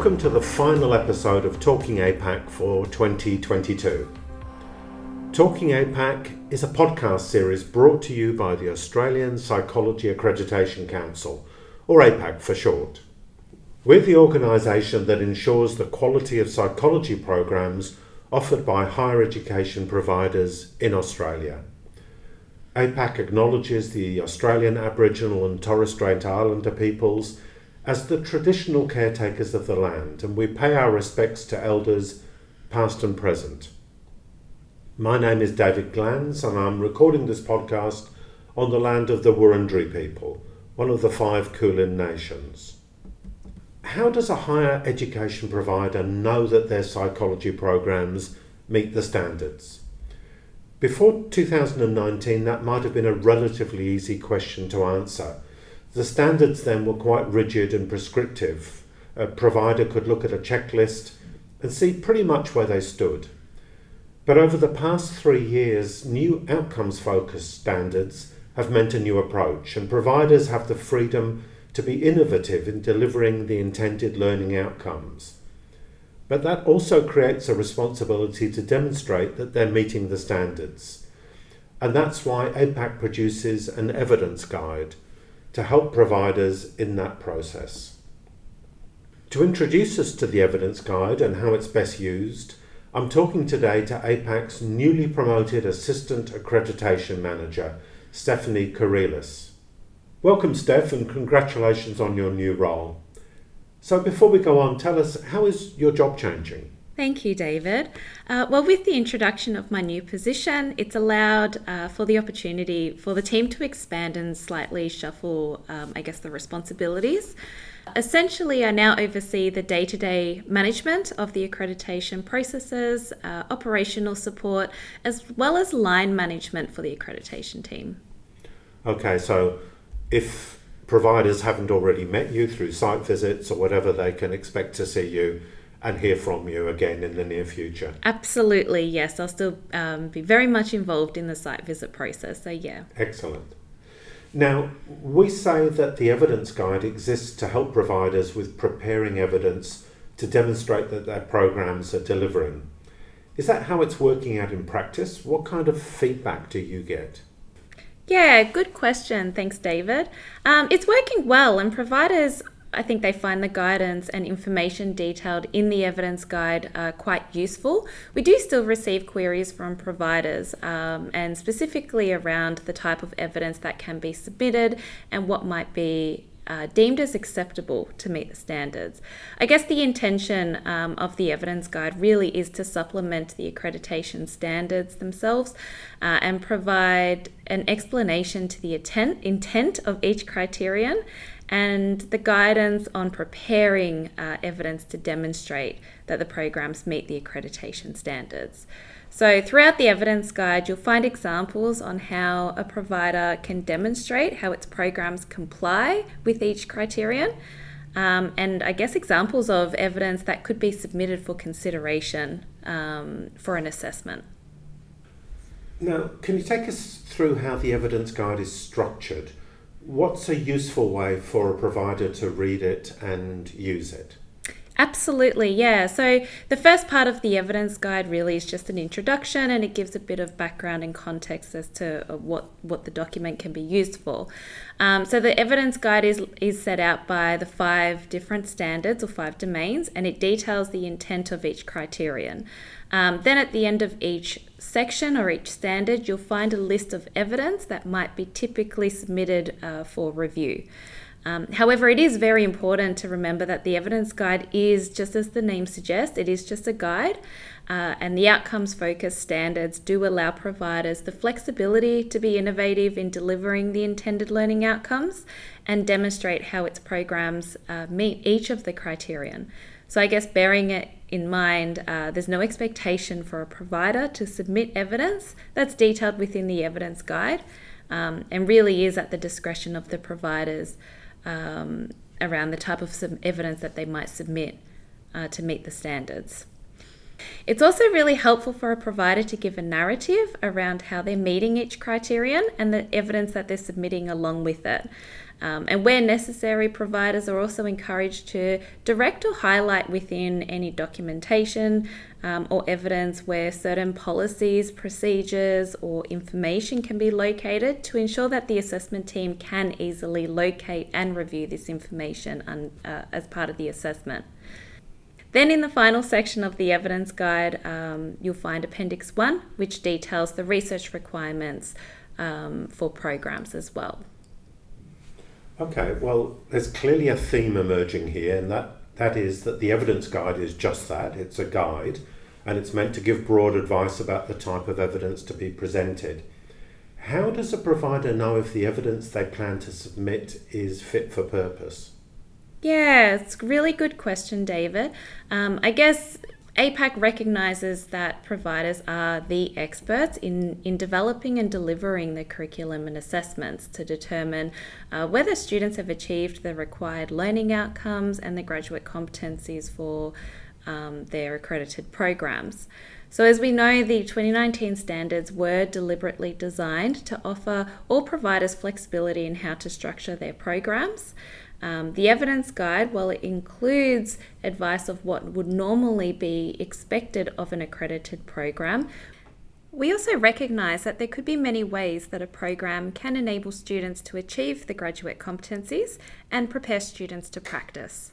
Welcome to the final episode of Talking APAC for 2022. Talking APAC is a podcast series brought to you by the Australian Psychology Accreditation Council, or APAC for short. We're the organisation that ensures the quality of psychology programs offered by higher education providers in Australia. APAC acknowledges the Australian Aboriginal and Torres Strait Islander peoples as the traditional caretakers of the land, and we pay our respects to elders past and present. My name is David Glanz, and I'm recording this podcast on the land of the Wurundjeri people, one of the five Kulin nations. How does a higher education provider know that their psychology programs meet the standards? Before 2019, that might have been a relatively easy question to answer. The standards then were quite rigid and prescriptive. A provider could look at a checklist and see pretty much where they stood. But over the past three years, new outcomes focused standards have meant a new approach, and providers have the freedom to be innovative in delivering the intended learning outcomes. But that also creates a responsibility to demonstrate that they're meeting the standards. And that's why APAC produces an evidence guide to help providers in that process. To introduce us to the evidence guide and how it's best used, I'm talking today to APAC's newly promoted Assistant Accreditation Manager, Stephanie Karelis. Welcome, Steph, and congratulations on your new role. So, before we go on, tell us how is your job changing? Thank you, David. Uh, well, with the introduction of my new position, it's allowed uh, for the opportunity for the team to expand and slightly shuffle, um, I guess, the responsibilities. Essentially, I now oversee the day to day management of the accreditation processes, uh, operational support, as well as line management for the accreditation team. Okay, so if providers haven't already met you through site visits or whatever, they can expect to see you and hear from you again in the near future. Absolutely, yes. I'll still um, be very much involved in the site visit process. So, yeah. Excellent. Now, we say that the evidence guide exists to help providers with preparing evidence to demonstrate that their programs are delivering. Is that how it's working out in practice? What kind of feedback do you get? Yeah, good question. Thanks, David. Um, it's working well, and providers, I think they find the guidance and information detailed in the evidence guide uh, quite useful. We do still receive queries from providers, um, and specifically around the type of evidence that can be submitted and what might be uh, deemed as acceptable to meet the standards. I guess the intention um, of the evidence guide really is to supplement the accreditation standards themselves uh, and provide an explanation to the intent, intent of each criterion and the guidance on preparing uh, evidence to demonstrate that the programs meet the accreditation standards. So, throughout the evidence guide, you'll find examples on how a provider can demonstrate how its programs comply with each criterion, um, and I guess examples of evidence that could be submitted for consideration um, for an assessment. Now, can you take us through how the evidence guide is structured? What's a useful way for a provider to read it and use it? Absolutely, yeah. So the first part of the evidence guide really is just an introduction and it gives a bit of background and context as to uh, what, what the document can be used for. Um, so the evidence guide is, is set out by the five different standards or five domains and it details the intent of each criterion. Um, then at the end of each section or each standard, you'll find a list of evidence that might be typically submitted uh, for review. Um, however, it is very important to remember that the evidence guide is, just as the name suggests, it is just a guide, uh, and the outcomes focused standards do allow providers the flexibility to be innovative in delivering the intended learning outcomes and demonstrate how its programs uh, meet each of the criterion. So, I guess bearing it in mind, uh, there's no expectation for a provider to submit evidence that's detailed within the evidence guide um, and really is at the discretion of the providers um, around the type of evidence that they might submit uh, to meet the standards. It's also really helpful for a provider to give a narrative around how they're meeting each criterion and the evidence that they're submitting along with it. Um, and where necessary, providers are also encouraged to direct or highlight within any documentation um, or evidence where certain policies, procedures, or information can be located to ensure that the assessment team can easily locate and review this information un, uh, as part of the assessment. Then, in the final section of the evidence guide, um, you'll find Appendix 1, which details the research requirements um, for programs as well. Okay, well, there's clearly a theme emerging here, and that, that is that the evidence guide is just that it's a guide, and it's meant to give broad advice about the type of evidence to be presented. How does a provider know if the evidence they plan to submit is fit for purpose? Yeah, it's a really good question, David. Um, I guess APAC recognises that providers are the experts in, in developing and delivering the curriculum and assessments to determine uh, whether students have achieved the required learning outcomes and the graduate competencies for um, their accredited programs. So, as we know, the 2019 standards were deliberately designed to offer all providers flexibility in how to structure their programs. Um, the evidence guide, while it includes advice of what would normally be expected of an accredited program, we also recognise that there could be many ways that a program can enable students to achieve the graduate competencies and prepare students to practice.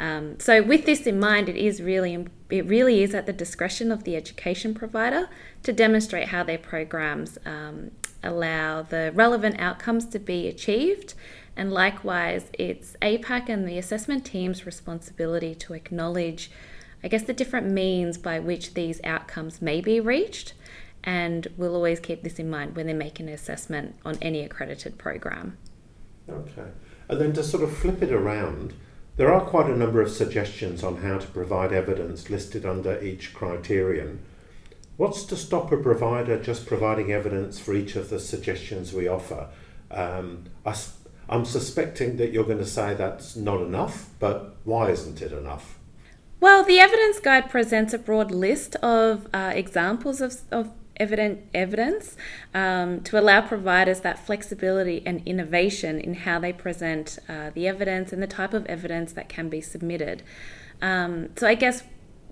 Um, so, with this in mind, it is really it really is at the discretion of the education provider to demonstrate how their programs um, allow the relevant outcomes to be achieved and likewise, it's APAC and the assessment team's responsibility to acknowledge, I guess, the different means by which these outcomes may be reached. And we'll always keep this in mind when they're making an assessment on any accredited program. Okay. And then to sort of flip it around, there are quite a number of suggestions on how to provide evidence listed under each criterion. What's to stop a provider just providing evidence for each of the suggestions we offer? Um, I, I'm suspecting that you're going to say that's not enough, but why isn't it enough? Well, the evidence guide presents a broad list of uh, examples of, of evident evidence um, to allow providers that flexibility and innovation in how they present uh, the evidence and the type of evidence that can be submitted. Um, so, I guess,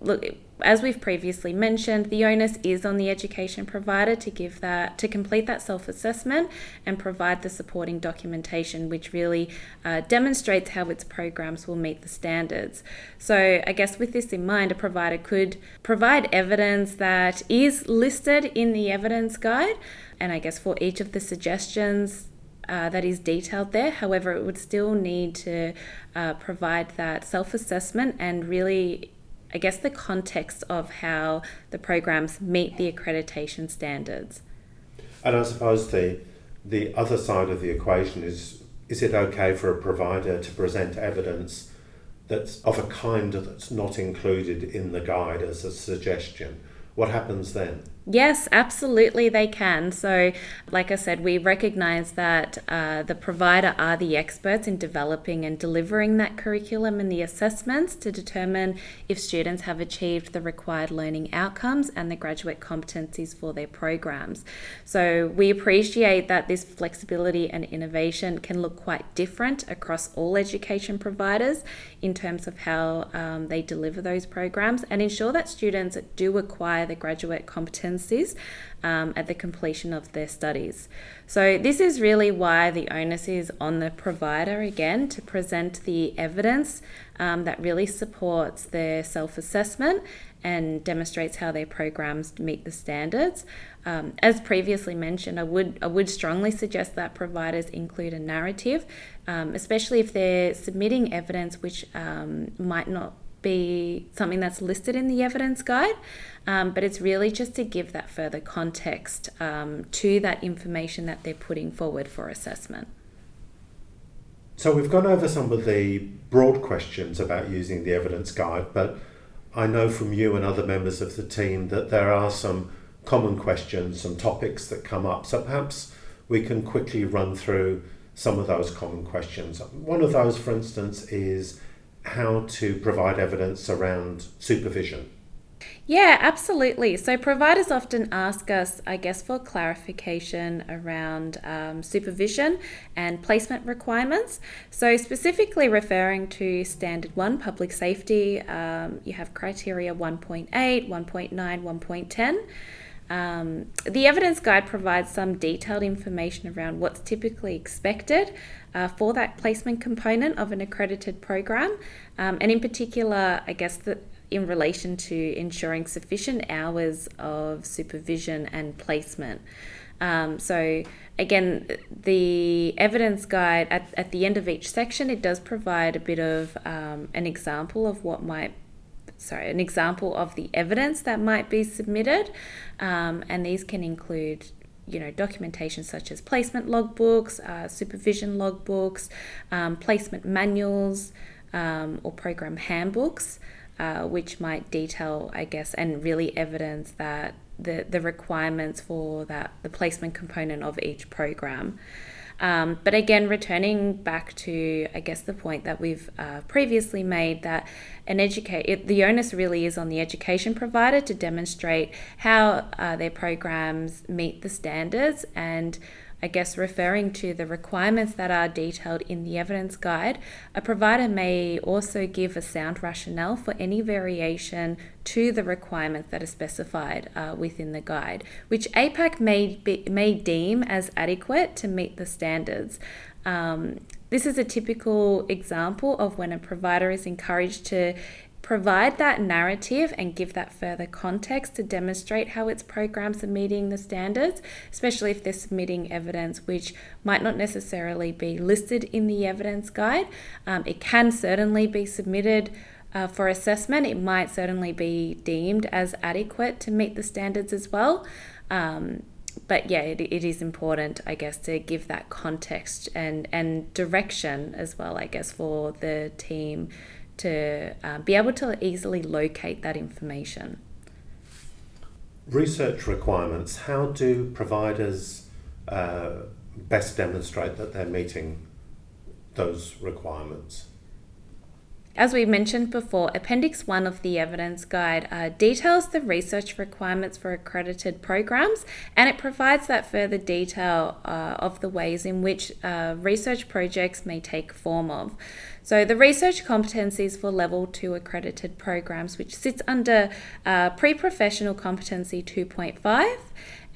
look, as we've previously mentioned, the onus is on the education provider to give that to complete that self-assessment and provide the supporting documentation, which really uh, demonstrates how its programs will meet the standards. So, I guess with this in mind, a provider could provide evidence that is listed in the evidence guide, and I guess for each of the suggestions uh, that is detailed there. However, it would still need to uh, provide that self assessment and really I guess, the context of how the programs meet the accreditation standards. And I suppose the the other side of the equation is is it okay for a provider to present evidence that's of a kind that's not included in the guide as a suggestion? What happens then? Yes, absolutely, they can. So, like I said, we recognize that uh, the provider are the experts in developing and delivering that curriculum and the assessments to determine if students have achieved the required learning outcomes and the graduate competencies for their programs. So, we appreciate that this flexibility and innovation can look quite different across all education providers in terms of how um, they deliver those programs and ensure that students do acquire the graduate competencies competencies um, at the completion of their studies. So, this is really why the onus is on the provider again to present the evidence um, that really supports their self assessment and demonstrates how their programs meet the standards. Um, as previously mentioned, I would I would strongly suggest that providers include a narrative, um, especially if they're submitting evidence which um, might not be something that's listed in the evidence guide, um, but it's really just to give that further context um, to that information that they're putting forward for assessment. So we've gone over some of the broad questions about using the evidence guide, but I know from you and other members of the team that there are some common questions, some topics that come up. So perhaps we can quickly run through some of those common questions. One of those, for instance, is how to provide evidence around supervision. Yeah, absolutely. So, providers often ask us, I guess, for clarification around um, supervision and placement requirements. So, specifically referring to Standard 1 public safety, um, you have criteria 1.8, 1.9, 1.10. Um, the evidence guide provides some detailed information around what's typically expected uh, for that placement component of an accredited program, um, and in particular, I guess the in relation to ensuring sufficient hours of supervision and placement. Um, so, again, the evidence guide at, at the end of each section, it does provide a bit of um, an example of what might, sorry, an example of the evidence that might be submitted. Um, and these can include you know documentation such as placement logbooks, uh, supervision logbooks, um, placement manuals, um, or program handbooks uh, which might detail, I guess, and really evidence that the, the requirements for that the placement component of each program. Um, but again, returning back to, I guess, the point that we've uh, previously made that an educate the onus really is on the education provider to demonstrate how uh, their programs meet the standards and I guess referring to the requirements that are detailed in the evidence guide, a provider may also give a sound rationale for any variation to the requirements that are specified uh, within the guide, which APAC may, be, may deem as adequate to meet the standards. Um, this is a typical example of when a provider is encouraged to provide that narrative and give that further context to demonstrate how its programs are meeting the standards, especially if they're submitting evidence which might not necessarily be listed in the evidence guide. Um, it can certainly be submitted. Uh, for assessment, it might certainly be deemed as adequate to meet the standards as well. Um, but yeah, it, it is important, I guess, to give that context and, and direction as well, I guess, for the team to uh, be able to easily locate that information. Research requirements how do providers uh, best demonstrate that they're meeting those requirements? As we mentioned before, Appendix 1 of the Evidence Guide uh, details the research requirements for accredited programs and it provides that further detail uh, of the ways in which uh, research projects may take form of. So, the research competencies for level 2 accredited programs, which sits under uh, pre professional competency 2.5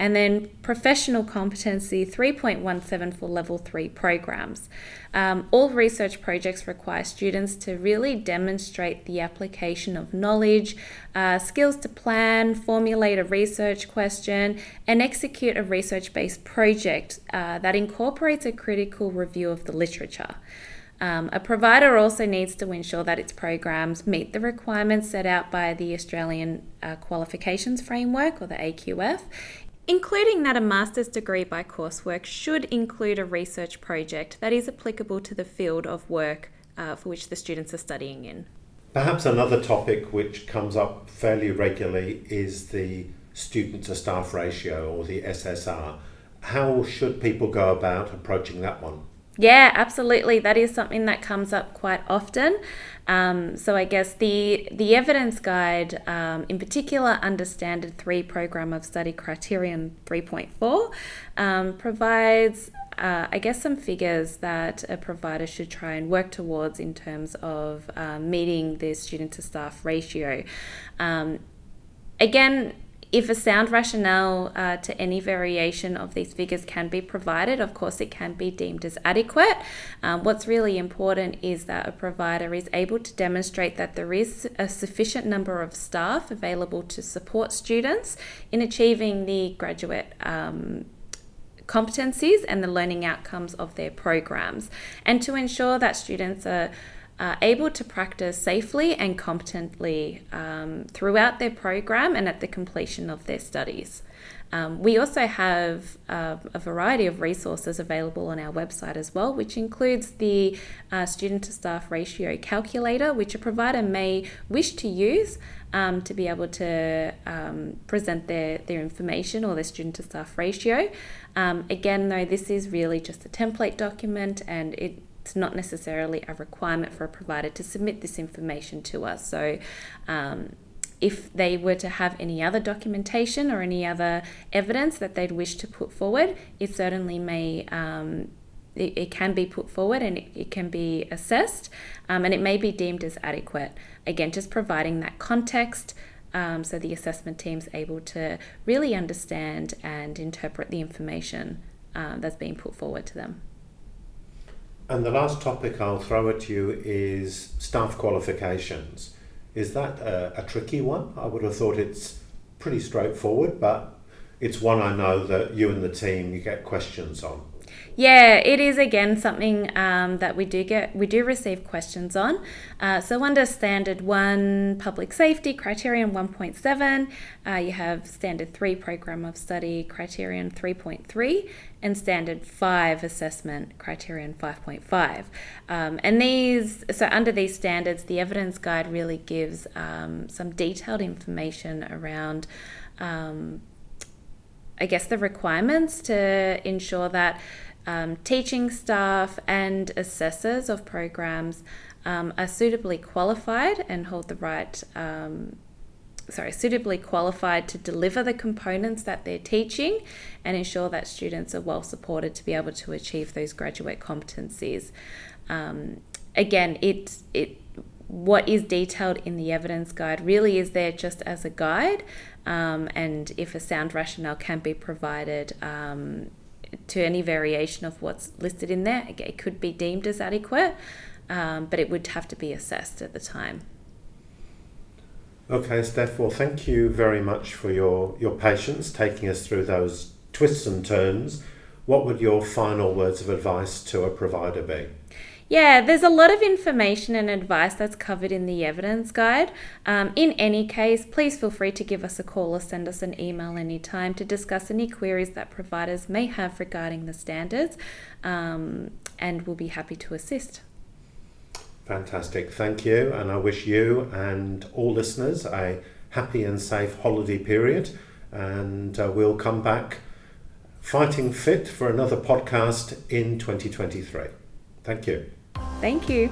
and then professional competency 3.17 for level 3 programs. Um, all research projects require students to really demonstrate the application of knowledge, uh, skills to plan, formulate a research question, and execute a research based project uh, that incorporates a critical review of the literature. Um, a provider also needs to ensure that its programs meet the requirements set out by the Australian uh, Qualifications Framework or the AQF, including that a master's degree by coursework should include a research project that is applicable to the field of work uh, for which the students are studying in. Perhaps another topic which comes up fairly regularly is the student to staff ratio or the SSR. How should people go about approaching that one? Yeah, absolutely. That is something that comes up quite often. Um, so I guess the the evidence guide, um, in particular, under Standard Three Program of Study Criterion three point four, um, provides. Uh, I guess some figures that a provider should try and work towards in terms of uh, meeting the student to staff ratio. Um, again, if a sound rationale uh, to any variation of these figures can be provided, of course, it can be deemed as adequate. Um, what's really important is that a provider is able to demonstrate that there is a sufficient number of staff available to support students in achieving the graduate. Um, competencies and the learning outcomes of their programs, and to ensure that students are uh, able to practice safely and competently um, throughout their program and at the completion of their studies. Um, we also have uh, a variety of resources available on our website as well, which includes the uh, student to staff ratio calculator, which a provider may wish to use um, to be able to um, present their, their information or their student to staff ratio. Um, again, though, this is really just a template document and it it's not necessarily a requirement for a provider to submit this information to us. So, um, if they were to have any other documentation or any other evidence that they'd wish to put forward, it certainly may. Um, it, can be put forward and it, it can be assessed um, and it may be deemed as adequate. Again, just providing that context um, so the assessment team's able to really understand and interpret the information uh, that's being put forward to them. And the last topic I'll throw at you is staff qualifications. Is that a, a tricky one? I would have thought it's pretty straightforward, but it's one I know that you and the team you get questions on. Yeah, it is again something um, that we do get, we do receive questions on. Uh, so under standard one, public safety criterion 1.7, uh, you have standard three program of study criterion 3.3, and standard five assessment criterion 5.5. Um, and these, so under these standards, the evidence guide really gives um, some detailed information around. Um, I guess the requirements to ensure that um, teaching staff and assessors of programs um, are suitably qualified and hold the right, um, sorry, suitably qualified to deliver the components that they're teaching and ensure that students are well supported to be able to achieve those graduate competencies. Um, again, it, it, what is detailed in the evidence guide really is there just as a guide, um, and if a sound rationale can be provided, um, to any variation of what's listed in there. It could be deemed as adequate, um, but it would have to be assessed at the time. Okay, Steph, well, thank you very much for your, your patience taking us through those twists and turns. What would your final words of advice to a provider be? Yeah, there's a lot of information and advice that's covered in the evidence guide. Um, in any case, please feel free to give us a call or send us an email anytime to discuss any queries that providers may have regarding the standards, um, and we'll be happy to assist. Fantastic, thank you, and I wish you and all listeners a happy and safe holiday period, and uh, we'll come back fighting fit for another podcast in 2023. Thank you. Thank you.